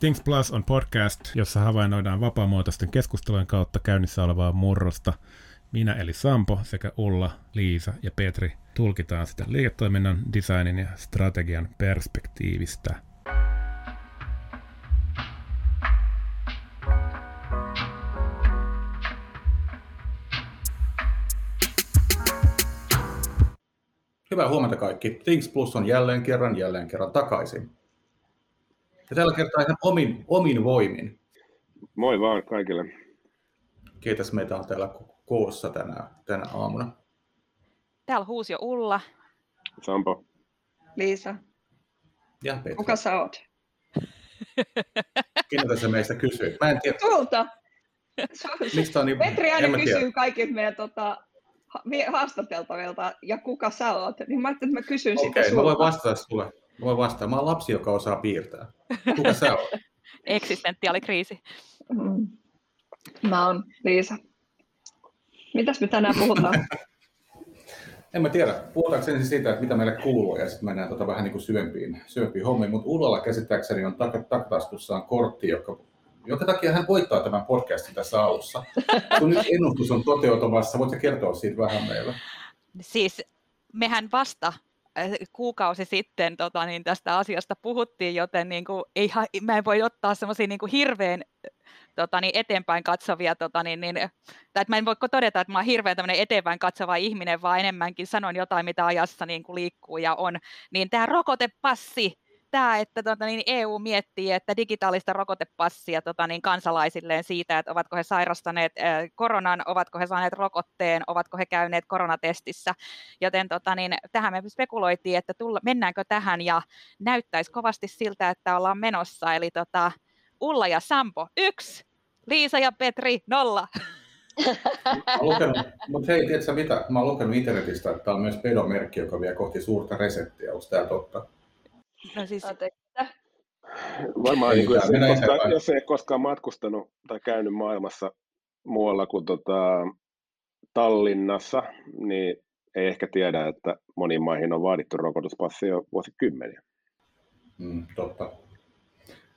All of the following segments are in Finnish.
Things Plus on podcast, jossa havainnoidaan vapaamuotoisten keskustelujen kautta käynnissä olevaa murrosta. Minä eli Sampo sekä Ulla, Liisa ja Petri tulkitaan sitä liiketoiminnan, designin ja strategian perspektiivistä. Hyvää huomenta kaikki. Things Plus on jälleen kerran, jälleen kerran takaisin. Ja tällä kertaa ihan omin, omin voimin. Moi vaan kaikille. Kiitos meitä on täällä koossa tänä, tänä aamuna. Täällä huusi jo Ulla. Sampo. Liisa. Ja Petri. Kuka sä oot? Keneltä se meistä kysyy? Mä en tiedä. Tulta. Mistä on niin... Petri aina mä tiedä. kysyy kaikilta meidän tota, ha- vi- haastateltavilta, ja kuka sä oot? Niin mä ajattelin, että mä kysyn Okei, sitä mä sulta. voin vastata sulle. Mä voin vastata. Mä oon lapsi, joka osaa piirtää. Kuka sä oot? Eksistentiaalikriisi. Mm. Mä oon Liisa. Mitäs me tänään puhutaan? En mä tiedä. Puhutaanko ensin siitä, että mitä meille kuuluu, ja sitten mennään tota vähän niin kuin syvempiin, syvempiin hommiin. Mutta Ullalla käsittääkseni on tak- takataskussaan kortti, joka, jonka takia hän voittaa tämän podcastin tässä alussa. Kun nyt ennustus on toteutumassa, voitko kertoa siitä vähän meille? Siis mehän vasta kuukausi sitten tota, niin tästä asiasta puhuttiin, joten niin kuin, ei, mä en voi ottaa semmoisia niin hirveän tota, niin eteenpäin katsovia, tota, niin, niin, tai että mä en voi todeta, että mä oon hirveän eteenpäin katsova ihminen, vaan enemmänkin sanon jotain, mitä ajassa niin kuin liikkuu ja on. Niin tämä rokotepassi, tämä, että tota, niin EU miettii, että digitaalista rokotepassia tota, niin kansalaisilleen siitä, että ovatko he sairastaneet koronan, ovatko he saaneet rokotteen, ovatko he käyneet koronatestissä. Joten tota, niin, tähän me spekuloitiin, että tulla, mennäänkö tähän ja näyttäisi kovasti siltä, että ollaan menossa. Eli tota, Ulla ja Sampo yksi, Liisa ja Petri nolla. Mutta hei, tiedätkö mitä? Mä oon lukenut internetistä, että tämä on myös pedomerkki, joka vie kohti suurta resettiä. Onko tämä totta? No siis, Varmaan, Ei niin kuin, jos, ei koskaan, jos ei koskaan matkustanut tai käynyt maailmassa muualla kuin tota, Tallinnassa, niin ei ehkä tiedä, että moniin maihin on vaadittu rokotuspassi jo vuosikymmeniä. Mm, totta.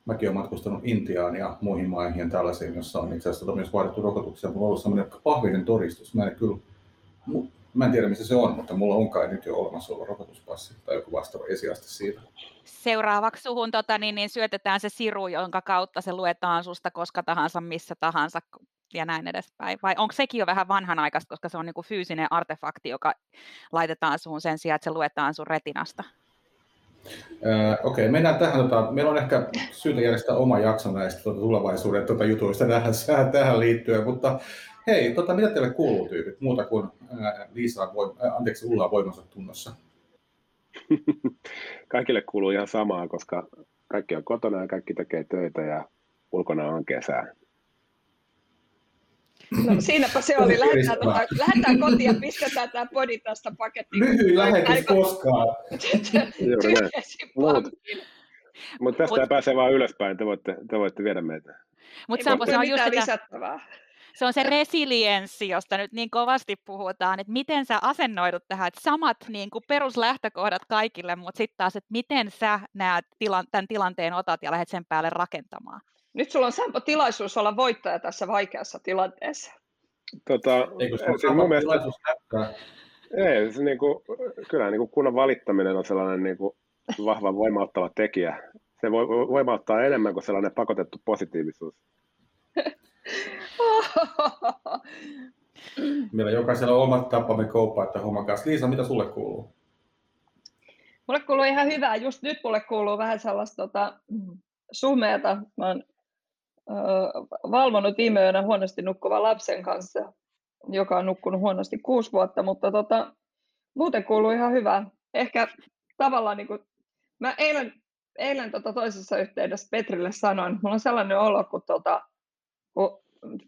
Mäkin olen matkustanut Intiaan ja muihin maihin ja tällaisiin, jossa on itse asiassa myös vaadittu rokotuksia. Mulla on ollut sellainen pahvinen todistus. Mä en, kyllä, mä en tiedä, missä se on, mutta mulla on kai nyt jo olemassa ollut rokotuspassi tai joku vastaava esiaste siitä. seuraavaksi suhun tota, niin, niin syötetään se siru, jonka kautta se luetaan susta koska tahansa, missä tahansa ja näin edespäin. Vai onko sekin jo vähän vanhanaikaista, koska se on niin kuin fyysinen artefakti, joka laitetaan suhun sen sijaan, että se luetaan sun retinasta? Öö, Okei, mennään tähän. Tota, meillä on ehkä syytä järjestää oma jakso näistä tota, tulevaisuuden tota, jutuista tähän, tähän liittyen, mutta hei, tota, mitä teille kuuluu tyypit, muuta kuin ää, Liisa voim- ää, anteeksi, Ulla voimansa tunnossa? Kaikille kuuluu ihan samaa, koska kaikki on kotona ja kaikki tekee töitä ja ulkona on kesää. No, siinäpä se oli. Lähdetään, tota, lähdetään kotiin ja pistetään tämä podi tästä pakettiin. Lyhyin lähetys koskaan. Juuri näin. Tyhjäsi Mut- pankkiin. Mutta tästä Mut- pääsee vaan ylöspäin, te voitte, te voitte viedä meitä. Mutta Sampo, se on just sitä, lisättävää. Se on se resilienssi, josta nyt niin kovasti puhutaan, että miten sä asennoidut tähän, että samat niin kuin peruslähtökohdat kaikille, mutta sitten taas, että miten sä näet tilan, tämän tilanteen otat ja lähdet sen päälle rakentamaan. Nyt sulla on Sampo tilaisuus olla voittaja tässä vaikeassa tilanteessa. Tota, Eikö se siis mun mielestä? Ei, se niinku, kyllä niinku kunnon valittaminen on sellainen niinku vahva voimauttava tekijä. Se voi voi voimauttaa enemmän kuin sellainen pakotettu positiivisuus. Meillä jokaisella on omat tapamme että homman kanssa. Liisa, mitä sulle kuuluu? Mulle kuuluu ihan hyvää. Just nyt mulle kuuluu vähän sellaista tota, sumeata. Mä oon ö, valvonut viime yönä huonosti nukkuvan lapsen kanssa, joka on nukkunut huonosti kuusi vuotta, mutta tota, muuten kuuluu ihan hyvää. Ehkä tavallaan, niin kuin, mä eilen, eilen tota toisessa yhteydessä Petrille sanoin, mulla on sellainen olo, kun, tota, kun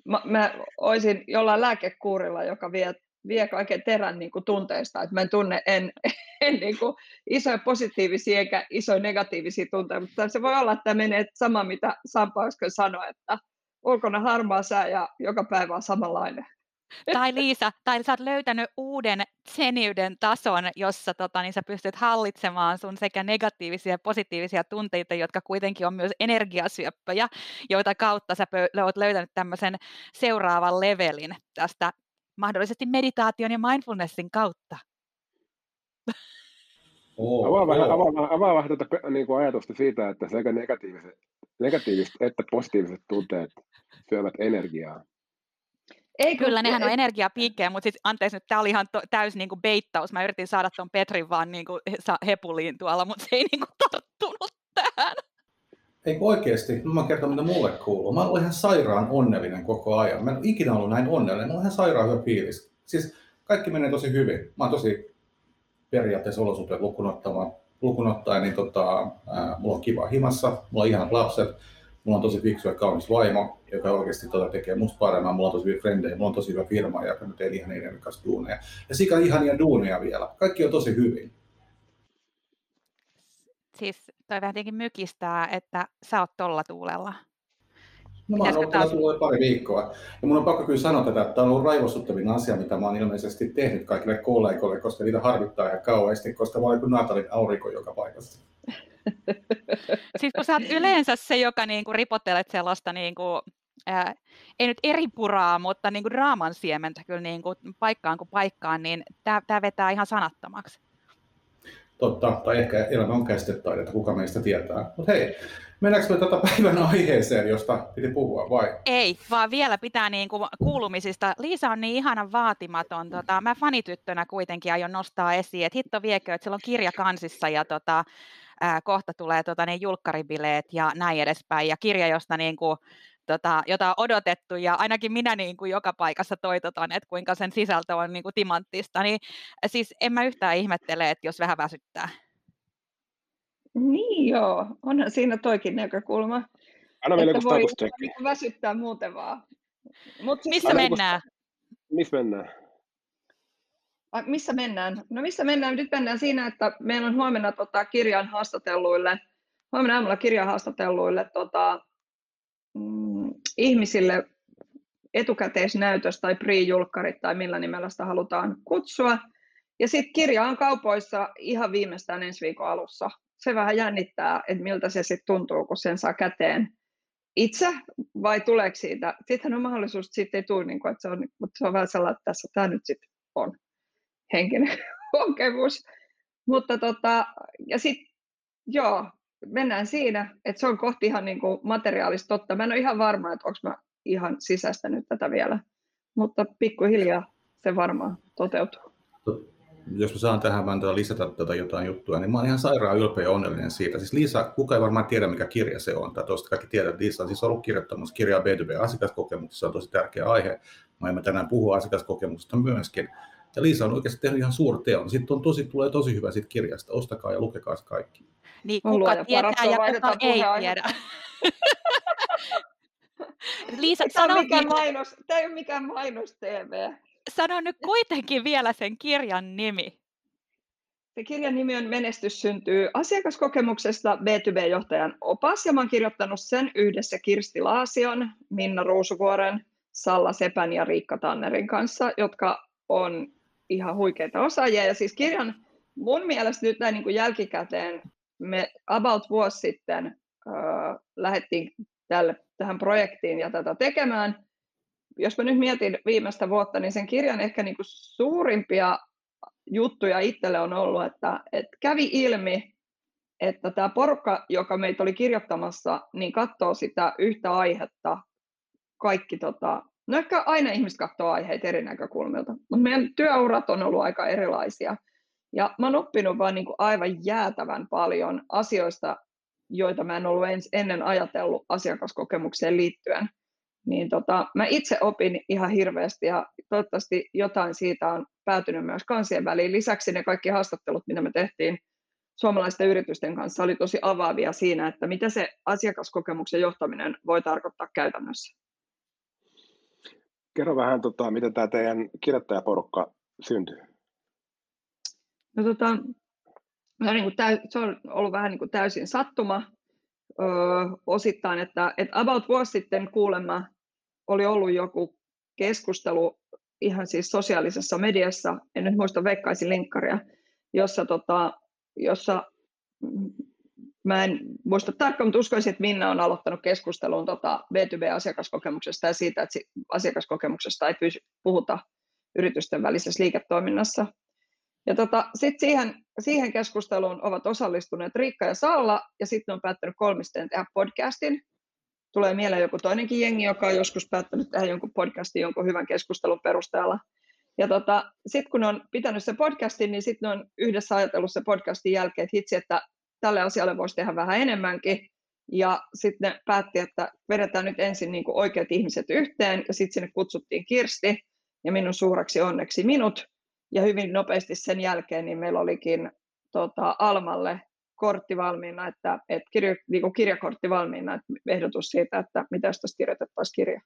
mä, mä olisin jollain lääkekuurilla, joka vie, vie kaiken terän niin kuin tunteista, että mä en tunne en, en niin kuin isoja positiivisia eikä isoja negatiivisia tunteita, mutta se voi olla, että menee sama, mitä Sampo äsken sanoi, että ulkona harmaa sää ja joka päivä on samanlainen. Tai Liisa, tai sä oot löytänyt uuden seniyden tason, jossa tota, niin sä pystyt hallitsemaan sun sekä negatiivisia ja positiivisia tunteita, jotka kuitenkin on myös energiasyöppöjä, joita kautta sä oot löytänyt tämmöisen seuraavan levelin tästä mahdollisesti meditaation ja mindfulnessin kautta. Oh, avaa, vähän, avaa, avaa vähän tätä niin kuin ajatusta siitä, että sekä negatiiviset, negatiiviset että positiiviset tunteet syövät energiaa. Ei, Kyllä, nehän on energiapiikkejä, mutta siis, anteeksi nyt, tämä oli ihan to, täys niin kuin beittaus. Mä yritin saada tuon Petrin vaan niin kuin, hepuliin tuolla, mutta se ei niin kuin, tarttunut tähän. Ei oikeasti, mä kerton mitä mulle kuuluu. Mä olen ihan sairaan onnellinen koko ajan. Mä en ole ikinä ollut näin onnellinen, mä olen ihan sairaan hyvä fiilis. Siis kaikki menee tosi hyvin. Mä oon tosi periaatteessa olosuhteet lukun ottaen, niin tota, ää, mulla on kiva himassa, mulla on ihanat lapset, mulla on tosi fiksu ja kaunis vaimo, joka oikeasti tota tekee musta paremmin, mulla on tosi hyviä frendejä, mulla on tosi hyvä firma, joka nyt teen ihan niiden kanssa duuneja. Ja sika ihania duuneja vielä. Kaikki on tosi hyvin. Siis toi vähän tietenkin mykistää, että sä oot tolla tuulella. No mä oon ollut taas... tullut pari viikkoa. Ja mun on pakko kyllä sanoa tätä, että tämä on ollut raivostuttavin asia, mitä mä oon ilmeisesti tehnyt kaikille kollegoille, koska niitä harvittaa ihan kauheasti, koska mä olen kuin Natalin aurinko joka paikassa. siis kun sä oot yleensä se, joka niinku ripottelet sellaista niinku, ää, ei nyt eri puraa, mutta niinku raaman siementä kyllä niinku paikkaan kuin paikkaan, niin tämä vetää ihan sanattomaksi. Totta, tai ehkä elämä on käsitetaidetta, kuka meistä tietää. Mutta hei, mennäänkö me tätä päivän aiheeseen, josta piti puhua, vai? Ei, vaan vielä pitää niin kuin kuulumisista. Liisa on niin ihanan vaatimaton. Tota, mä fanityttönä kuitenkin aion nostaa esiin, että hitto viekö, että sillä on kirja kansissa ja tota, ää, kohta tulee tota, ne julkkaribileet ja näin edespäin. Ja kirja, josta niin kuin, tota, jota on odotettu ja ainakin minä niin kuin joka paikassa toitotan, että kuinka sen sisältö on niin kuin timanttista, niin siis en mä yhtään ihmettele, että jos vähän väsyttää. Niin joo, onhan siinä toikin näkökulma. Anna meille voi niinku väsyttää muuten vaan. Mut siis missä mennään? Missä mennään? A, missä mennään? No missä mennään? Nyt mennään siinä, että meillä on huomenna tota, kirjan haastatelluille, huomenna aamulla kirjan haastatelluille tota, mm, ihmisille etukäteisnäytös tai pre-julkkarit tai millä nimellä sitä halutaan kutsua. Ja sitten kirja on kaupoissa ihan viimeistään ensi viikon alussa. Se vähän jännittää, että miltä se sitten tuntuu, kun sen saa käteen itse, vai tuleeko siitä? Sittenhän on mahdollisuus, että siitä ei tule, niin kuin, että se on, mutta se on vähän sellainen, että tässä tämä nyt sitten on henkinen kokemus. Mutta tota, ja sitten joo, mennään siinä, että se on kohti ihan niin kuin materiaalista totta. Mä en ole ihan varma, että onko mä ihan sisäistänyt tätä vielä, mutta pikkuhiljaa se varmaan toteutuu. Jos mä saan tähän vaan tuota lisätä tätä jotain juttua, niin mä oon ihan sairaan ylpeä ja onnellinen siitä. Siis Liisa, kuka ei varmaan tiedä, mikä kirja se on, tai tuosta kaikki tiedät, että Liisa on siis ollut kirjoittamassa kirjaa B2B-asiakaskokemuksessa, se on tosi tärkeä aihe. Mä emme tänään puhu asiakaskokemuksesta myöskin. Ja Liisa on oikeasti tehnyt ihan suurteon. Sitten on tosi, tulee tosi hyvä siitä kirjasta. Ostakaa ja lukekaa se kaikki. Niin, kuka tietää ja kuka ei tiedä. Liisa, tämä, sano mikään mainos, tämä ei ole mikään mainos TV. Sano nyt kuitenkin vielä sen kirjan nimi. Se kirjan nimi on Menestys syntyy asiakaskokemuksesta B2B-johtajan opas, ja mä olen kirjoittanut sen yhdessä Kirsti Laasion, Minna Ruusuvuoren, Salla Sepän ja Riikka Tannerin kanssa, jotka on ihan huikeita osaajia. Ja siis kirjan mun mielestä nyt näin niin kuin jälkikäteen me about vuosi sitten äh, lähdettiin tälle, tähän projektiin ja tätä tekemään. Jos mä nyt mietin viimeistä vuotta, niin sen kirjan ehkä niin kuin suurimpia juttuja itselle on ollut, että, että kävi ilmi, että tämä porukka, joka meitä oli kirjoittamassa, niin katsoo sitä yhtä aihetta kaikki, tota, no ehkä aina ihmiset katsoo aiheita eri näkökulmilta, mutta meidän työurat on ollut aika erilaisia. Ja mä oon oppinut vaan niin kuin aivan jäätävän paljon asioista, joita mä en ollut ennen ajatellut asiakaskokemukseen liittyen. Niin tota, mä itse opin ihan hirveästi ja toivottavasti jotain siitä on päätynyt myös kansien väliin. Lisäksi ne kaikki haastattelut, mitä me tehtiin suomalaisten yritysten kanssa, oli tosi avaavia siinä, että mitä se asiakaskokemuksen johtaminen voi tarkoittaa käytännössä. Kerro vähän, tota, miten tämä teidän kirjoittajaporukka syntyi? No, tota, no niin kuin täy, se on ollut vähän niin kuin täysin sattuma öö, osittain, että, että about vuosi sitten kuulemma oli ollut joku keskustelu ihan siis sosiaalisessa mediassa, en nyt muista veikkaisin linkkaria, jossa, tota, jossa mä en muista tarkkaan, mutta uskoisin, että Minna on aloittanut keskustelun tota B2B-asiakaskokemuksesta ja siitä, että asiakaskokemuksesta ei puhuta yritysten välisessä liiketoiminnassa. Ja tota, sitten siihen, siihen keskusteluun ovat osallistuneet Riikka ja Salla, ja sitten on päättänyt kolmisten tehdä podcastin. Tulee mieleen joku toinenkin jengi, joka on joskus päättänyt tehdä jonkun podcastin jonkun hyvän keskustelun perusteella. Ja tota, sitten kun on pitänyt se podcastin, niin sitten on yhdessä ajatellut se podcastin jälkeen, että hitsi, että tälle asialle voisi tehdä vähän enemmänkin. Ja sitten ne päätti, että vedetään nyt ensin niin kuin oikeat ihmiset yhteen, ja sitten sinne kutsuttiin Kirsti, ja minun suureksi onneksi minut. Ja hyvin nopeasti sen jälkeen niin meillä olikin tota, Almalle kortti valmiina, että, että kirjo, niin kuin kirjakortti valmiina, että ehdotus siitä, että mitä jos tästä kirjoitettaisiin kirja.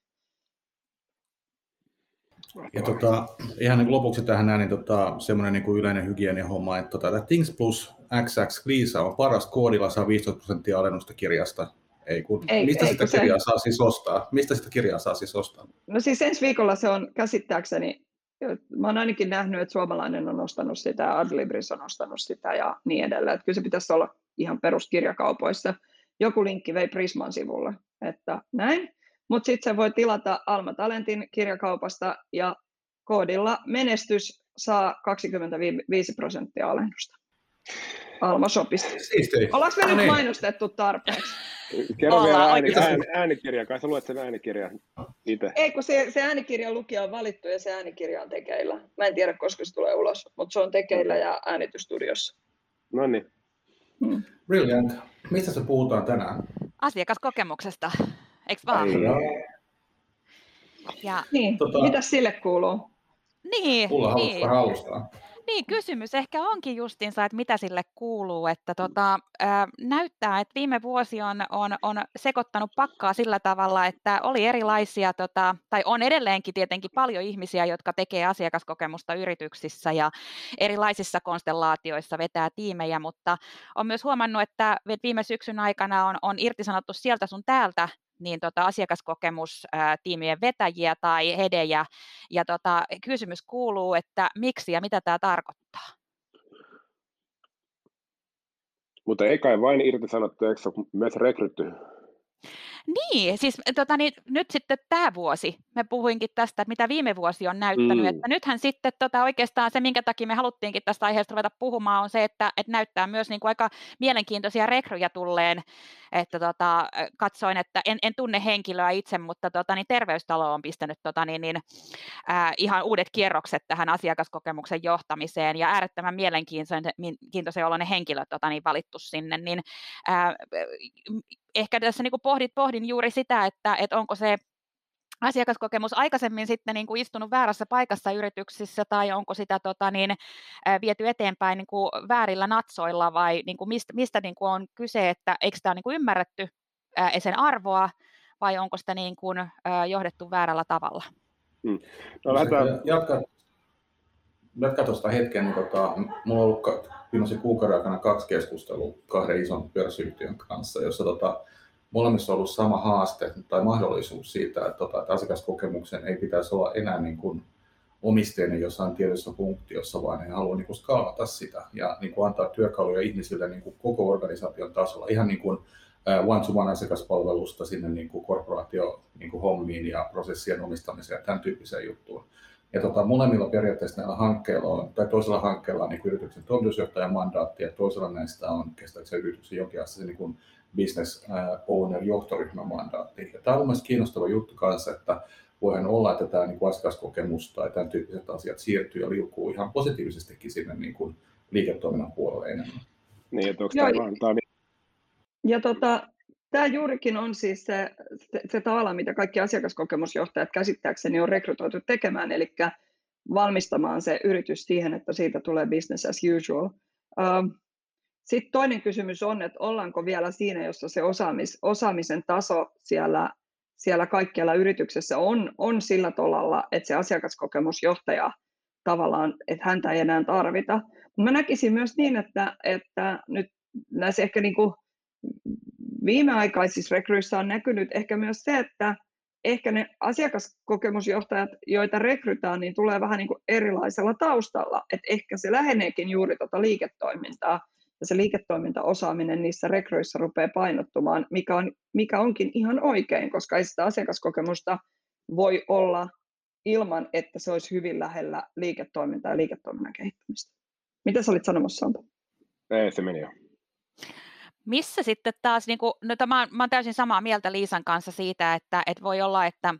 Ja tota, ihan niin lopuksi tähän näin, niin tota, semmoinen niin yleinen hygieniahomma, että tota, Things Plus XX Lisa on paras koodilla, saa 15 prosenttia alennusta kirjasta. Ei, kun, ei, mistä ei, sitä kirjaa se... saa siis ostaa? Mistä sitä kirjaa saa siis ostaa? No siis ensi viikolla se on käsittääkseni, mä oon ainakin nähnyt, että suomalainen on ostanut sitä Adlibris on ostanut sitä ja niin edelleen. Että kyllä se pitäisi olla ihan peruskirjakaupoissa. Joku linkki vei Prisman sivulle, että näin. Mutta sitten se voi tilata Alma Talentin kirjakaupasta ja koodilla menestys saa 25 prosenttia alennusta. Alma Shopista. Ollaanko me no nyt niin. mainostettu tarpeeksi? Kerro vielä ääni, ääni, äänikirja, kai sä luet sen äänikirjan itse. Ei, kun se, se äänikirjan lukija on valittu ja se äänikirja on tekeillä. Mä en tiedä, koska se tulee ulos, mutta se on tekeillä ja äänitystudiossa. No niin. Hmm. Brilliant. Mistä se puhutaan tänään? Asiakaskokemuksesta, eikö vaan? Ei. Ja... Niin, tota... mitä sille kuuluu? Niin, niin. alustaa. Niin, kysymys ehkä onkin justinsa, että mitä sille kuuluu. Että tota, ää, näyttää, että viime vuosi on, on, on sekoittanut pakkaa sillä tavalla, että oli erilaisia, tota, tai on edelleenkin tietenkin paljon ihmisiä, jotka tekee asiakaskokemusta yrityksissä ja erilaisissa konstellaatioissa vetää tiimejä, mutta on myös huomannut, että viime syksyn aikana on, on irtisanottu sieltä sun täältä niin tota, asiakaskokemustiimien vetäjiä tai hedejä. Ja tota, kysymys kuuluu, että miksi ja mitä tämä tarkoittaa? Mutta ei kai vain irtisanottu, eikö myös rekrytty niin, siis tota, niin, nyt sitten tämä vuosi, me puhuinkin tästä, että mitä viime vuosi on näyttänyt, mm. että nythän sitten tota, oikeastaan se, minkä takia me haluttiinkin tästä aiheesta ruveta puhumaan, on se, että, että näyttää myös niin kuin aika mielenkiintoisia rekryjä tulleen, että tota, katsoin, että en, en tunne henkilöä itse, mutta tota, niin terveystalo on pistänyt tota, niin, niin, äh, ihan uudet kierrokset tähän asiakaskokemuksen johtamiseen. Ja äärettömän mielenkiintoisen oloinen henkilö tota, niin, valittu sinne, niin äh, ehkä tässä niin kuin pohdit, pohdin juuri sitä, että, että onko se asiakaskokemus aikaisemmin sitten niin kuin istunut väärässä paikassa yrityksissä tai onko sitä tota, niin, viety eteenpäin niin kuin väärillä natsoilla vai niin kuin mistä, mistä niin kuin on kyse, että eikö sitä ole niin kuin ymmärretty ää, sen arvoa vai onko sitä niin kuin, ää, johdettu väärällä tavalla? Hmm. No, lähdetään... Jatka, jatka tuosta hetken, niin tota, mulla on ollut viimeisen kuukauden aikana kaksi keskustelua kahden ison pörssiyhtiön kanssa, jossa tota, molemmissa on ollut sama haaste tai mahdollisuus siitä, että, tota, että asiakaskokemuksen ei pitäisi olla enää niin kuin omisteinen jossain tietyssä funktiossa, vaan he haluavat niin skaalata sitä ja niin kuin antaa työkaluja ihmisille niin kuin koko organisaation tasolla, ihan niin kuin one-to-one asiakaspalvelusta sinne niin kuin korporaatio niin kuin hommiin ja prosessien omistamiseen ja tämän tyyppiseen juttuun. Ja tota, molemmilla periaatteessa näillä hankkeilla on, tai toisella hankkeella on niin yrityksen toimitusjohtajan mandaatti, ja toisella näistä on kestääkseen yrityksen jonkin se niin kuin business owner johtoryhmän mandaatti. Ja tämä on mielestäni kiinnostava juttu kanssa, että voihan olla, että tämä niin kuin asiakaskokemus tai tämän tyyppiset asiat siirtyy ja liukuu ihan positiivisestikin sinne niin kuin liiketoiminnan puolelle enemmän. Niin, että onko tämä vaan, tämä ja tota, Tämä juurikin on siis se, se, se tavalla, mitä kaikki asiakaskokemusjohtajat käsittääkseni on rekrytoitu tekemään, eli valmistamaan se yritys siihen, että siitä tulee business as usual. Ähm, Sitten toinen kysymys on, että ollaanko vielä siinä, jossa se osaamis, osaamisen taso siellä, siellä kaikkialla yrityksessä on, on sillä tolalla, että se asiakaskokemusjohtaja tavallaan, että häntä ei enää tarvita. Mä näkisin myös niin, että, että nyt näissä ehkä niin kuin viimeaikaisissa rekryissä on näkynyt ehkä myös se, että, ehkä ne asiakaskokemusjohtajat, joita rekrytään, niin tulee vähän niin kuin erilaisella taustalla, että ehkä se läheneekin juuri tuota liiketoimintaa, ja se liiketoimintaosaaminen niissä rekryissä rupeaa painottumaan, mikä, on, mikä onkin ihan oikein, koska ei sitä asiakaskokemusta voi olla ilman, että se olisi hyvin lähellä liiketoimintaa ja liiketoiminnan kehittämistä. Mitä sä olit sanomassa, Sampo? Ei, se meni jo. Missä sitten taas, niin kuin, no tämä, mä olen täysin samaa mieltä Liisan kanssa siitä, että, että voi olla, että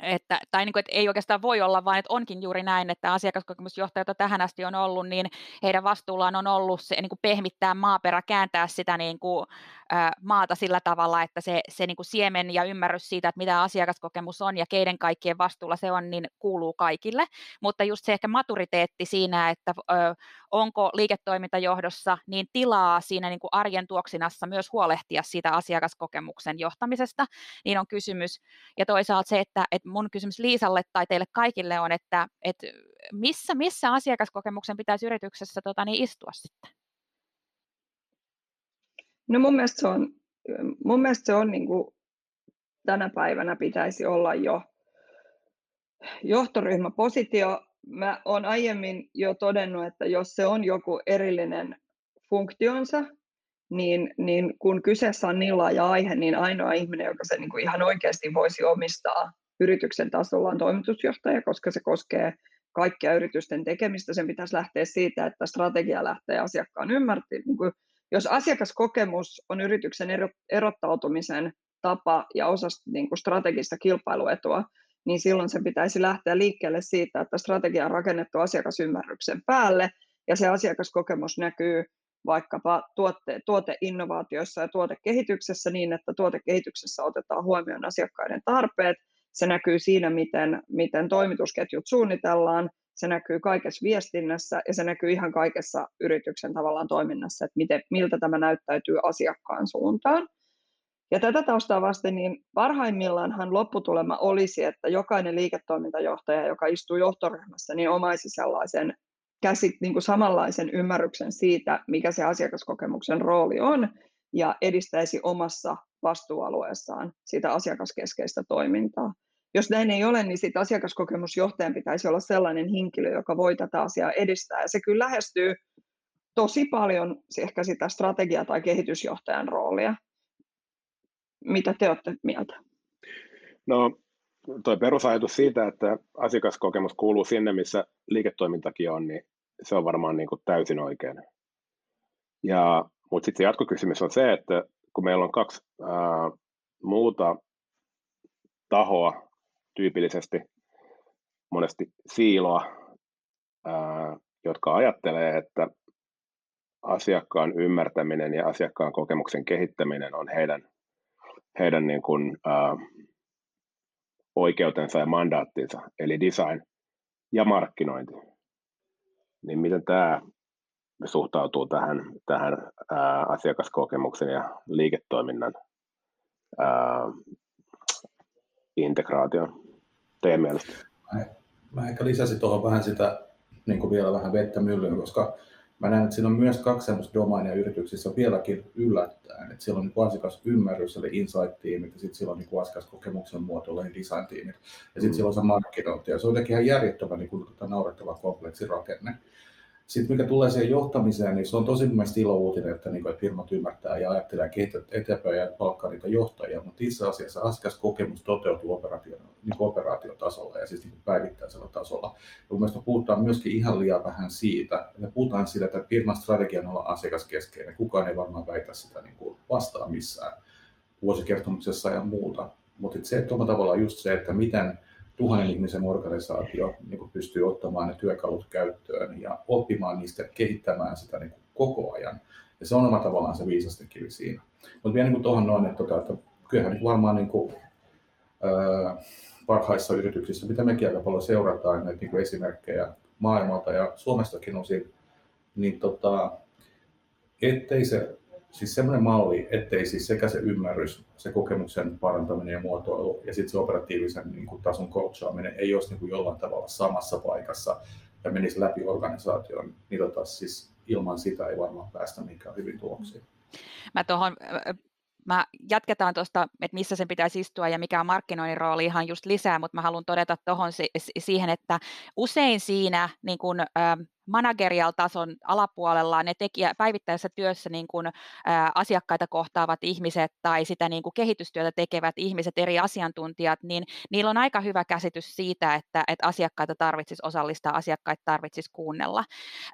että, tai niin kuin, että ei oikeastaan voi olla, vaan että onkin juuri näin, että asiakaskokemusjohtajat, joita tähän asti on ollut, niin heidän vastuullaan on ollut se niin kuin pehmittää maaperä, kääntää sitä niin kuin, ä, maata sillä tavalla, että se, se niin kuin siemen ja ymmärrys siitä, että mitä asiakaskokemus on ja keiden kaikkien vastuulla se on, niin kuuluu kaikille. Mutta just se ehkä maturiteetti siinä, että ö, onko liiketoimintajohdossa niin tilaa siinä niin kuin arjen tuoksinassa myös huolehtia siitä asiakaskokemuksen johtamisesta, niin on kysymys. Ja toisaalta se, että, että mun kysymys Liisalle tai teille kaikille on, että, että missä, missä asiakaskokemuksen pitäisi yrityksessä tota, niin istua sitten? No mun mielestä se on, mun mielestä se on niin kuin tänä päivänä pitäisi olla jo johtoryhmäpositio. Mä olen aiemmin jo todennut, että jos se on joku erillinen funktionsa, niin, niin kun kyseessä on niin laaja aihe, niin ainoa ihminen, joka se niin kuin ihan oikeasti voisi omistaa yrityksen tasolla on toimitusjohtaja, koska se koskee kaikkia yritysten tekemistä. Sen pitäisi lähteä siitä, että strategia lähtee asiakkaan ymmärtämään. Niin jos asiakaskokemus on yrityksen erottautumisen tapa ja osa niin strategista kilpailuetua, niin silloin se pitäisi lähteä liikkeelle siitä, että strategia on rakennettu asiakasymmärryksen päälle, ja se asiakaskokemus näkyy vaikkapa tuotte, tuoteinnovaatioissa ja tuotekehityksessä niin, että tuotekehityksessä otetaan huomioon asiakkaiden tarpeet, se näkyy siinä, miten, miten toimitusketjut suunnitellaan, se näkyy kaikessa viestinnässä ja se näkyy ihan kaikessa yrityksen tavallaan toiminnassa, että miten, miltä tämä näyttäytyy asiakkaan suuntaan. Ja tätä taustaa vasten niin parhaimmillaanhan lopputulema olisi, että jokainen liiketoimintajohtaja, joka istuu johtoryhmässä, niin omaisi sellaisen käsit, niin kuin samanlaisen ymmärryksen siitä, mikä se asiakaskokemuksen rooli on, ja edistäisi omassa vastuualueessaan sitä asiakaskeskeistä toimintaa. Jos näin ei ole, niin sitten asiakaskokemusjohtajan pitäisi olla sellainen henkilö, joka voi tätä asiaa edistää. Ja se kyllä lähestyy tosi paljon ehkä sitä strategia- tai kehitysjohtajan roolia. Mitä te olette mieltä? No, tuo perusajatus siitä, että asiakaskokemus kuuluu sinne, missä liiketoimintakin on, niin se on varmaan niin kuin täysin oikein. Ja, mutta sitten se jatkokysymys on se, että kun meillä on kaksi ää, muuta tahoa tyypillisesti monesti siiloa, jotka ajattelee, että asiakkaan ymmärtäminen ja asiakkaan kokemuksen kehittäminen on heidän, heidän niin kuin, ää, oikeutensa ja mandaattinsa, eli design ja markkinointi. Niin miten tämä suhtautuu tähän, tähän ää, asiakaskokemuksen ja liiketoiminnan ää, integraatioon? Teidän mielestä? Mä, mä ehkä lisäsin tuohon vähän sitä niin kuin vielä vähän vettä myllyyn, koska mä näen, että siinä on myös kaksi sellaista domainia yrityksissä vieläkin yllättäen, että siellä on niin asiakasymmärrys, eli insight-tiimit, ja sitten siellä on niin asiakaskokemuksen muotoilla, eli design-tiimit, ja sitten mm. siellä on se markkinointi, ja se on jotenkin ihan järjettömän niin kuin, tota, naurettava kompleksi rakenne. Sitten mikä tulee siihen johtamiseen, niin se on tosi mielestäni ilo uutinen, että, niin kuin, että firmat ymmärtää ja ajattelee kehittää eteenpäin ja palkkaa niitä johtajia, mutta itse asiassa asiakaskokemus toteutuu operaatio, niin operaatiotasolla ja siis niin päivittäisellä tasolla. Ja mun mielestä puhutaan myöskin ihan liian vähän siitä, me puhutaan siitä, että firman on olla asiakaskeskeinen. Kukaan ei varmaan väitä sitä niin kuin vastaan missään vuosikertomuksessa ja muuta. Mutta se, että tavallaan just se, että miten tuhannen ihmisen organisaatio niin kuin pystyy ottamaan ne työkalut käyttöön ja oppimaan niistä ja kehittämään sitä niin kuin koko ajan. Ja se on oma tavallaan se viisasten kivi siinä. Mutta vielä niin tuohon noin, että, tota, että kyllähän niin varmaan niin kuin, ää, parhaissa yrityksissä, mitä mekin aika paljon seurataan, näitä niin kuin esimerkkejä maailmalta ja Suomestakin osin, niin tota, ettei se siis semmoinen malli, ettei siis sekä se ymmärrys, se kokemuksen parantaminen ja muotoilu ja sitten se operatiivisen niin kuin, tason coachaaminen ei olisi niin kuin, jollain tavalla samassa paikassa ja menisi läpi organisaation, niin tota, siis ilman sitä ei varmaan päästä mikään hyvin tuloksiin. Mä tuohon mä jatketaan tuosta, että missä sen pitäisi istua ja mikä on markkinoinnin rooli ihan just lisää, mutta mä haluan todeta tuohon siihen, että usein siinä niin kun, managerial tason alapuolella ne tekijä, päivittäisessä työssä niin kuin, ä, asiakkaita kohtaavat ihmiset tai sitä niin kuin kehitystyötä tekevät ihmiset, eri asiantuntijat, niin niillä on aika hyvä käsitys siitä, että, että asiakkaita tarvitsisi osallistaa, asiakkaita tarvitsisi kuunnella.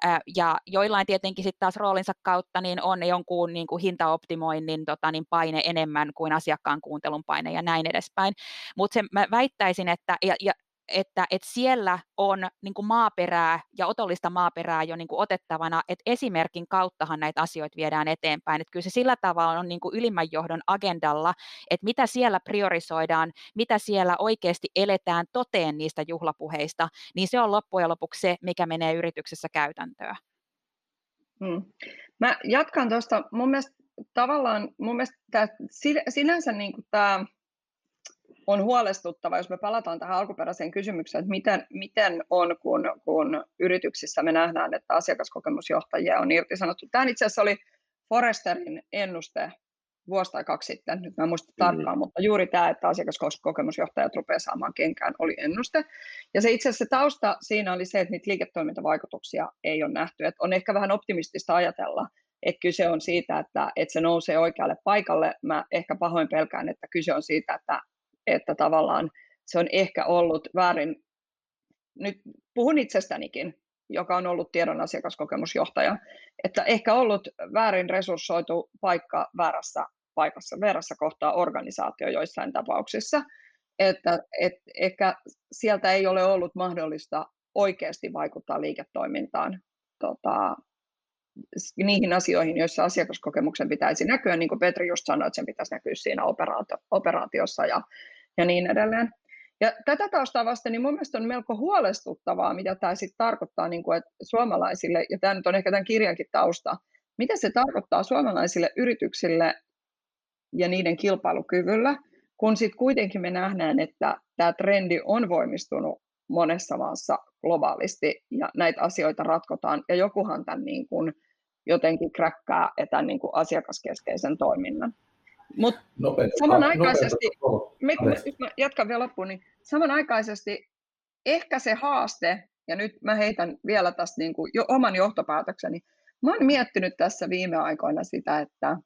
Ä, ja joillain tietenkin sitten taas roolinsa kautta niin on jonkun niin kuin hintaoptimoinnin tota, niin paine enemmän kuin asiakkaan kuuntelun paine ja näin edespäin. Mutta mä väittäisin, että ja, ja että, että siellä on niin kuin maaperää ja otollista maaperää jo niin kuin otettavana, että esimerkin kauttahan näitä asioita viedään eteenpäin. Että kyllä se sillä tavalla on niin kuin ylimmän johdon agendalla, että mitä siellä priorisoidaan, mitä siellä oikeasti eletään toteen niistä juhlapuheista, niin se on loppujen lopuksi se, mikä menee yrityksessä käytäntöön. Hmm. Mä jatkan tuosta. Mun mielestä tavallaan, mun mielestä tämä, sinänsä niin kuin tämä on huolestuttava, jos me palataan tähän alkuperäiseen kysymykseen, että miten, miten on, kun, kun yrityksissä me nähdään, että asiakaskokemusjohtajia on irtisanottu. Tämä itse asiassa oli Forresterin ennuste vuosi tai kaksi sitten, nyt mä muistan mm. tarkkaan, mutta juuri tämä, että asiakaskokemusjohtajat rupeaa saamaan kenkään, oli ennuste. Ja se itse asiassa tausta siinä oli se, että niitä liiketoimintavaikutuksia ei ole nähty. Että on ehkä vähän optimistista ajatella, että kyse on siitä, että, että se nousee oikealle paikalle. Mä ehkä pahoin pelkään, että kyse on siitä, että että tavallaan se on ehkä ollut väärin, nyt puhun itsestänikin, joka on ollut tiedon asiakaskokemusjohtaja, että ehkä ollut väärin resurssoitu paikka väärässä paikassa, väärässä kohtaa organisaatio joissain tapauksissa, että et ehkä sieltä ei ole ollut mahdollista oikeasti vaikuttaa liiketoimintaan tota, niihin asioihin, joissa asiakaskokemuksen pitäisi näkyä, niin kuin Petri just sanoi, että sen pitäisi näkyä siinä operaatio, operaatiossa. Ja, ja niin edelleen. Ja tätä taustaa vasten niin mun mielestä on melko huolestuttavaa, mitä tämä sitten tarkoittaa niin kuin, että suomalaisille, ja tämä nyt on ehkä tämän kirjankin tausta, mitä se tarkoittaa suomalaisille yrityksille ja niiden kilpailukyvyllä, kun sitten kuitenkin me nähdään, että tämä trendi on voimistunut monessa maassa globaalisti ja näitä asioita ratkotaan ja jokuhan tämän niin kuin jotenkin kräkkää tämän niin kuin asiakaskeskeisen toiminnan. Mutta samanaikaisesti, jos mä jatkan vielä loppuun, niin samanaikaisesti ehkä se haaste, ja nyt mä heitän vielä tästä niin kuin jo oman johtopäätökseni, mä oon miettinyt tässä viime aikoina sitä, että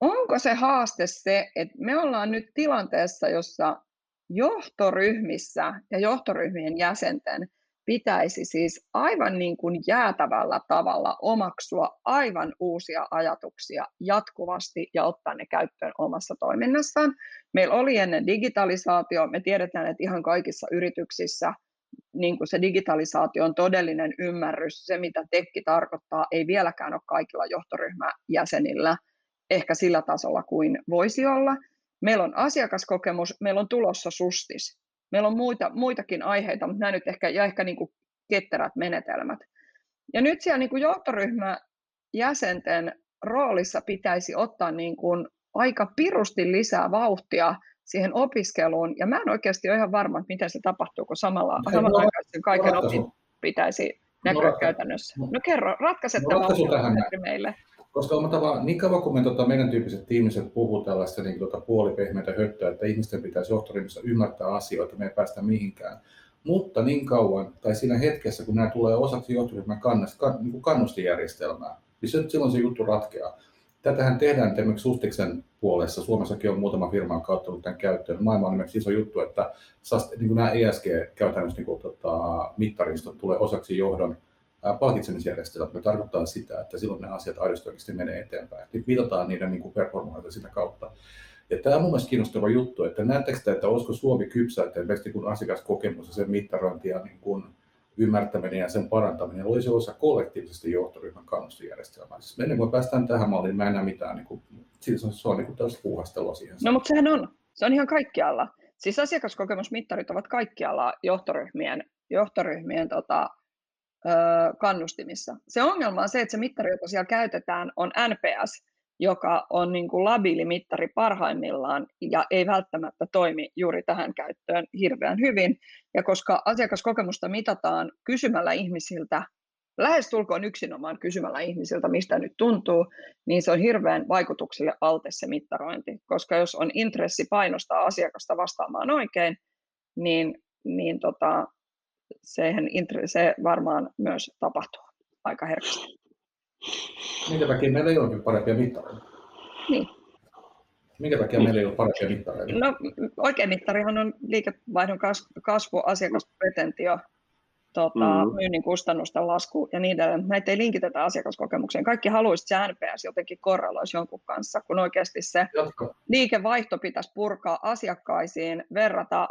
onko se haaste se, että me ollaan nyt tilanteessa, jossa johtoryhmissä ja johtoryhmien jäsenten pitäisi siis aivan niin kuin jäätävällä tavalla omaksua aivan uusia ajatuksia jatkuvasti ja ottaa ne käyttöön omassa toiminnassaan. Meillä oli ennen digitalisaatio, me tiedetään, että ihan kaikissa yrityksissä niin kuin se digitalisaatio on todellinen ymmärrys, se mitä tekki tarkoittaa, ei vieläkään ole kaikilla johtoryhmäjäsenillä ehkä sillä tasolla kuin voisi olla. Meillä on asiakaskokemus, meillä on tulossa sustis. Meillä on muita, muitakin aiheita, mutta nämä nyt ehkä, ja ehkä niin kuin ketterät menetelmät. Ja nyt siellä niin kuin johtoryhmä jäsenten roolissa pitäisi ottaa niin kuin aika pirusti lisää vauhtia siihen opiskeluun, ja mä en oikeasti ole ihan varma, että miten se tapahtuu, kun samalla, no, samalla no, kaiken opin pitäisi näkyä no, käytännössä. No kerro, ratkaise no, tämä meille. Koska on tavallaan, niin kauan kuin me tota, meidän tyyppiset ihmiset puhuu tällaista niin, tota, puolipehmeitä höttöä, että ihmisten pitäisi johtoryhmässä ymmärtää asioita, me ei päästä mihinkään. Mutta niin kauan, tai siinä hetkessä, kun nämä tulee osaksi johtoryhmän kannast, kan, niin kannustijärjestelmää, niin se, silloin se juttu ratkeaa. Tätähän tehdään esimerkiksi Sustiksen puolessa. Suomessakin on muutama firma kautta tämän käyttöön. Maailma on esimerkiksi iso juttu, että niin kuin nämä ESG-käytännössä niin kuin, tota, mittaristot tulee osaksi johdon palkitsemisjärjestelmät, me tarkoittaa sitä, että silloin ne asiat aidosti oikeasti menee eteenpäin. Nyt mitataan niiden niin performoita sitä kautta. Ja tämä on mun mielestä kiinnostava juttu, että näettekö te, että olisiko Suomi kypsä, että esimerkiksi kun asiakaskokemus ja sen mittarointi ja niin kuin ymmärtäminen ja sen parantaminen olisi osa kollektiivisesti johtoryhmän kannustajärjestelmää. Siis ennen kuin päästään tähän malliin, mä en näe mitään, niin kuin, siis on, se on niin kuin tällaista puuhastelua siihen. No mutta sehän on, se on ihan kaikkialla. Siis asiakaskokemusmittarit ovat kaikkialla johtoryhmien, johtoryhmien tota, kannustimissa. Se ongelma on se, että se mittari, jota siellä käytetään, on NPS, joka on niin kuin labiili mittari parhaimmillaan ja ei välttämättä toimi juuri tähän käyttöön hirveän hyvin. Ja koska asiakaskokemusta mitataan kysymällä ihmisiltä lähestulkoon yksinomaan kysymällä ihmisiltä, mistä nyt tuntuu, niin se on hirveän vaikutuksille alte se mittarointi, koska jos on intressi painostaa asiakasta vastaamaan oikein, niin, niin tota, sehän, se varmaan myös tapahtuu aika herkästi. Minkä takia meillä ei olekin parempia mittareita? Niin. Minkä takia meillä ei ole parempia mittareita? No, oikein mittarihan on liikevaihdon kasvu, asiakaspretentio, tota, mm. myynnin kustannusten lasku ja niin edelleen. Näitä ei linkitetä asiakaskokemukseen. Kaikki haluaisivat, että se NPS jotenkin korreloisi jonkun kanssa, kun oikeasti se Jatko. liikevaihto pitäisi purkaa asiakkaisiin, verrata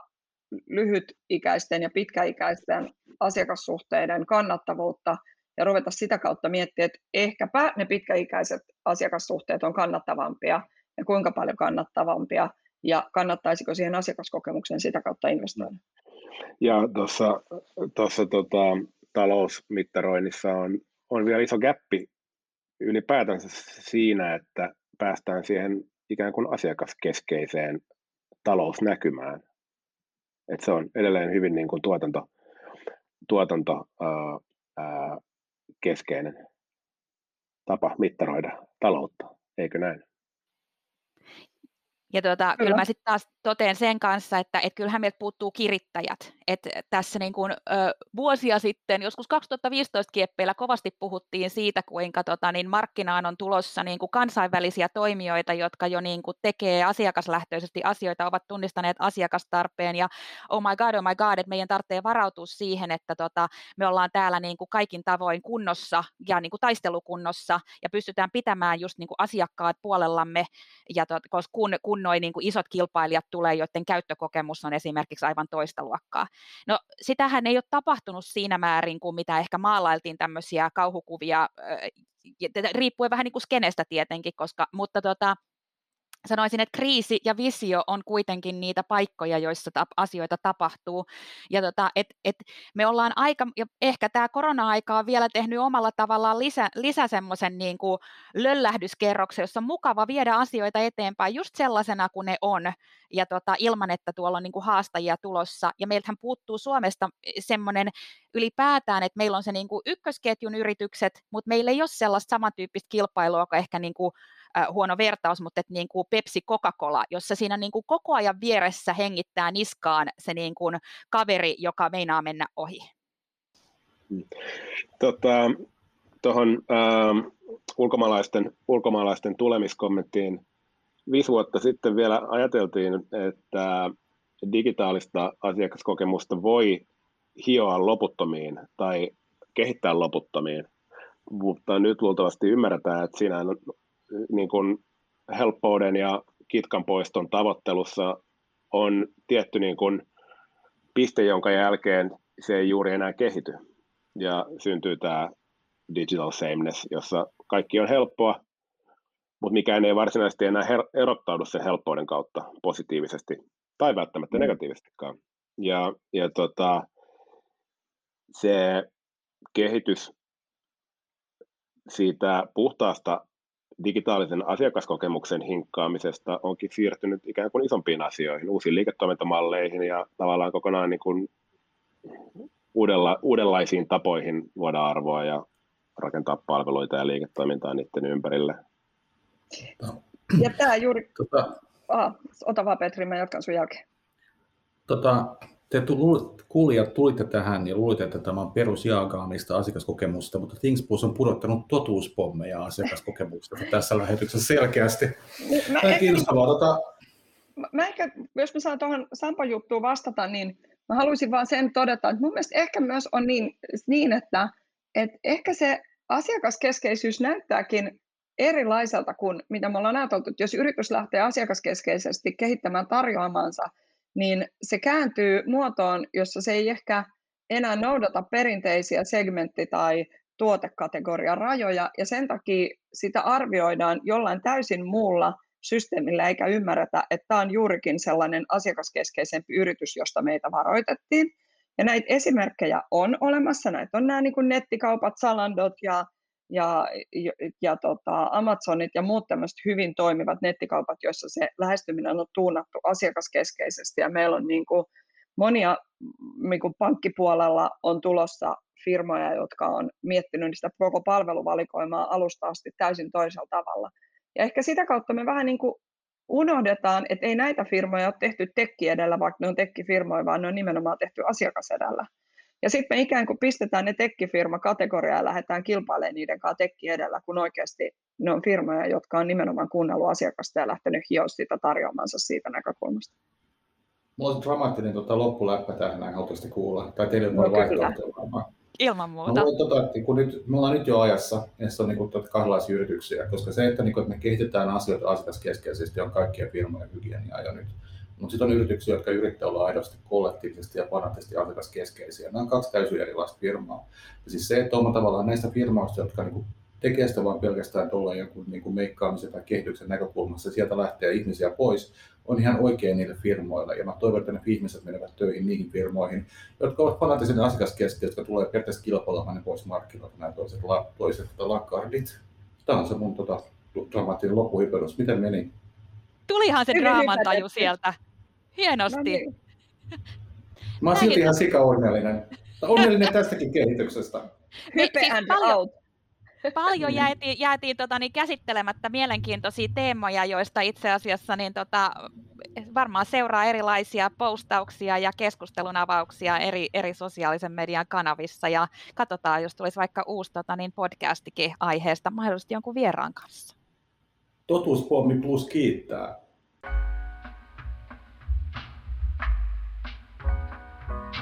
lyhytikäisten ja pitkäikäisten asiakassuhteiden kannattavuutta ja ruveta sitä kautta miettiä, että ehkäpä ne pitkäikäiset asiakassuhteet on kannattavampia ja kuinka paljon kannattavampia ja kannattaisiko siihen asiakaskokemukseen sitä kautta investoida. Ja tuossa, tuossa tota, talousmittaroinnissa on, on vielä iso gappi ylipäätänsä siinä, että päästään siihen ikään kuin asiakaskeskeiseen talousnäkymään. Et se on edelleen hyvin niin kuin tuotanto, tuotanto ää, ää, keskeinen tapa mittaroida taloutta, eikö näin? Ja tuota, kyllä. kyllä mä sitten taas toteen sen kanssa, että et kyllähän meiltä puuttuu kirittäjät. Et tässä niin kun, ö, vuosia sitten, joskus 2015 kieppeillä kovasti puhuttiin siitä, kuinka tota, niin markkinaan on tulossa niin kuin kansainvälisiä toimijoita, jotka jo niin kuin tekee asiakaslähtöisesti asioita, ovat tunnistaneet asiakastarpeen ja oh my god, oh my god, että meidän tarvitsee varautua siihen, että tota, me ollaan täällä niin kuin kaikin tavoin kunnossa ja niin kuin taistelukunnossa ja pystytään pitämään just niin kuin asiakkaat puolellamme, ja tot, koska kun, kun noin niin isot kilpailijat tulee, joiden käyttökokemus on esimerkiksi aivan toista luokkaa. No sitähän ei ole tapahtunut siinä määrin kuin mitä ehkä maalailtiin tämmöisiä kauhukuvia, riippuen vähän niin kuin skenestä tietenkin, koska, mutta tota, sanoisin, että kriisi ja visio on kuitenkin niitä paikkoja, joissa tap- asioita tapahtuu. Ja tota, et, et me ollaan aika, ja ehkä tämä korona-aika on vielä tehnyt omalla tavallaan lisä, lisä semmoisen niin kuin löllähdyskerroksen, jossa on mukava viedä asioita eteenpäin just sellaisena kuin ne on, ja tota, ilman, että tuolla on niin kuin haastajia tulossa. Ja meiltähän puuttuu Suomesta semmoinen ylipäätään, että meillä on se niin kuin ykkösketjun yritykset, mutta meillä ei ole sellaista samantyyppistä kilpailua kuin ehkä niin kuin huono vertaus, mutta että niin kuin Pepsi Coca-Cola, jossa siinä niin kuin koko ajan vieressä hengittää niskaan se niin kuin kaveri, joka meinaa mennä ohi. Mm. Tota, tuohon äh, ulkomaalaisten, ulkomaalaisten tulemiskommenttiin viisi vuotta sitten vielä ajateltiin, että digitaalista asiakaskokemusta voi hioa loputtomiin tai kehittää loputtomiin, mutta nyt luultavasti ymmärretään, että siinä niin kuin helppouden ja kitkan poiston tavoittelussa on tietty niin kuin piste, jonka jälkeen se ei juuri enää kehity. Ja syntyy tämä digital sameness, jossa kaikki on helppoa, mutta mikään ei varsinaisesti enää her- erottaudu sen helppouden kautta positiivisesti tai välttämättä mm. negatiivisestikaan. Ja, ja tota, se kehitys siitä puhtaasta digitaalisen asiakaskokemuksen hinkkaamisesta onkin siirtynyt ikään kuin isompiin asioihin, uusiin liiketoimintamalleihin ja tavallaan kokonaan niin kuin uudella, uudenlaisiin tapoihin voida arvoa ja rakentaa palveluita ja liiketoimintaa niiden ympärille. Ja tämä juuri... Tota, Aha, ota vaan Petri, mä jatkan sun jälkeen. Tota, te kuulijat tulitte tähän ja luulitte, että tämä on perusjaagaamista asiakaskokemusta, mutta Thingsbus on pudottanut totuuspommeja asiakaskokemuksesta tässä lähetyksessä selkeästi. Mä, mä kiinnostavaa. Ehkä, tota... mä, mä ehkä, jos mä saan tuohon Sampan juttuun vastata, niin mä haluaisin vaan sen todeta, että mun mielestä ehkä myös on niin, niin että, että ehkä se asiakaskeskeisyys näyttääkin erilaiselta kuin mitä me ollaan ajateltu. Jos yritys lähtee asiakaskeskeisesti kehittämään tarjoamansa – niin se kääntyy muotoon, jossa se ei ehkä enää noudata perinteisiä segmentti- tai tuotekategorian rajoja, ja sen takia sitä arvioidaan jollain täysin muulla systeemillä, eikä ymmärretä, että tämä on juurikin sellainen asiakaskeskeisempi yritys, josta meitä varoitettiin. Ja näitä esimerkkejä on olemassa, näitä on nämä niin kuin nettikaupat, Salandot ja ja, ja, ja tota, Amazonit ja muut tämmöiset hyvin toimivat nettikaupat, joissa se lähestyminen on tuunattu asiakaskeskeisesti ja meillä on niin kuin monia niin kuin pankkipuolella on tulossa firmoja, jotka on miettinyt sitä koko palveluvalikoimaa alusta asti täysin toisella tavalla. Ja ehkä sitä kautta me vähän niin kuin unohdetaan, että ei näitä firmoja ole tehty tekki edellä, vaikka ne on tekkifirmoja, vaan ne on nimenomaan tehty asiakas edellä. Ja sitten me ikään kuin pistetään ne tekkifirma kategoriaan ja lähdetään kilpailemaan niiden kanssa tekki edellä, kun oikeasti ne on firmoja, jotka on nimenomaan kuunnellut asiakasta ja lähtenyt hioa sitä tarjoamansa siitä näkökulmasta. Mulla on dramaattinen tota, loppuläppä tähän, näin haluaisitte kuulla. Tai teille no, vaihtoehtoja Ilman muuta. No, tota, kun nyt, me ollaan nyt jo ajassa, ja se on niin kuin, tota, kahdenlaisia yrityksiä, koska se, että, niin kuin, että me kehitetään asioita asiakaskeskeisesti, on kaikkien firmojen hygienia jo nyt. Mutta sitten on yrityksiä, jotka yrittävät olla aidosti kollektiivisesti ja fanaattisesti asiakaskeskeisiä. Nämä on kaksi täysin erilaista firmaa. Ja siis se, että on tavallaan näistä firmoista, jotka niin kuin tekee sitä vain pelkästään tuolla jonkun niin kuin meikkaamisen tai kehityksen näkökulmassa, sieltä lähtee ihmisiä pois, on ihan oikein niille firmoille. Ja mä toivon, että ne ihmiset menevät töihin niihin firmoihin, jotka ovat fanaattisen asiakaskeskeisiä, jotka tulee periaatteessa kilpailemaan ne pois markkinoilta, nämä toiset, toiset tota, lakardit. Tämä on se mun tota, dramaattinen loppuhypelys. Miten meni? Tulihan se draaman taju sieltä. Hienosti. No niin. Mä oon silti ihan sika onnellinen. Onnellinen tästäkin kehityksestä. Hype siis and paljon, out. Paljon jäätiin, jäätiin tota, niin käsittelemättä mielenkiintoisia teemoja, joista itse asiassa niin, tota, varmaan seuraa erilaisia postauksia ja keskustelunavauksia eri, eri sosiaalisen median kanavissa. Ja katsotaan, jos tulisi vaikka uusi tota, niin podcastikin aiheesta, mahdollisesti jonkun vieraan kanssa. Totuuspommi plus kiittää.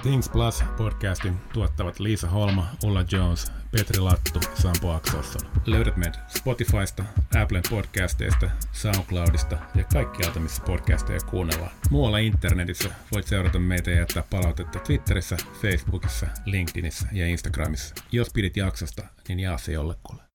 Things Plus podcastin tuottavat Liisa Holma, Ulla Jones, Petri Lattu, Sampo Akselsson. Löydät meidät Spotifysta, Applen podcasteista, SoundCloudista ja kaikkialta, missä podcasteja kuunnellaan. Muualla internetissä voit seurata meitä ja jättää palautetta Twitterissä, Facebookissa, LinkedInissä ja Instagramissa. Jos pidit jaksosta, niin jaa se jollekulle.